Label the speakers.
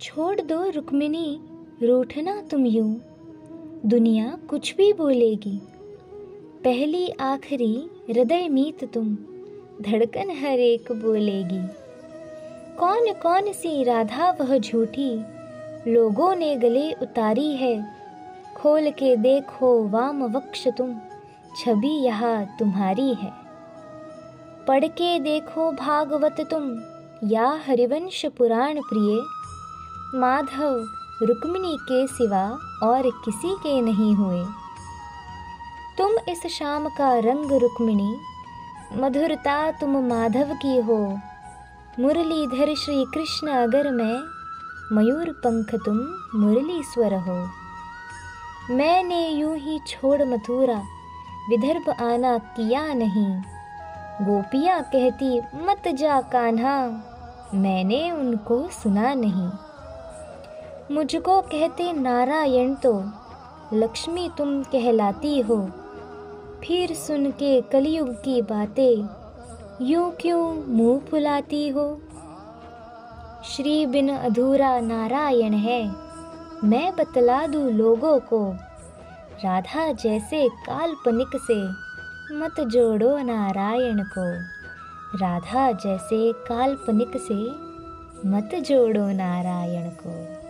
Speaker 1: छोड़ दो रुक्मिणी, रूठना तुम यूँ। दुनिया कुछ भी बोलेगी। पहली आखिरी हृदय मीत तुम, धड़कन हर एक बोलेगी। कौन कौन सी राधा वह झूठी, लोगों ने गले उतारी है। खोल के देखो वाम वक्ष तुम, छवि यहाँ तुम्हारी है। पढ़ के देखो भागवत तुम, या हरिवंश पुराण प्रिय माधव, रुक्मिणी के सिवा और किसी के नहीं हुए। तुम इस शाम का रंग रुक्मिणी, मधुरता तुम माधव की हो। मुरलीधर श्री कृष्ण अगर मैं, मयूर पंख तुम मुरली स्वर हो। मैंने यूँ ही छोड़ मथुरा, विदर्भ आना किया नहीं। गोपियाँ कहती, मत जा कान्हा, मैंने उनको सुना नहीं। मुझको कहते नारायण तो लक्ष्मी तुम कहलाती हो। फिर सुन के कलयुग की बातें, यूँ क्यों मुँह फुलाती हो? श्री बिन अधूरा नारायण है, मैं बतला दूँ लोगों को, राधा जैसे काल्पनिक से, मत जोड़ो नारायण को। राधा जैसे काल्पनिक से, मत जोड़ो नारायण को।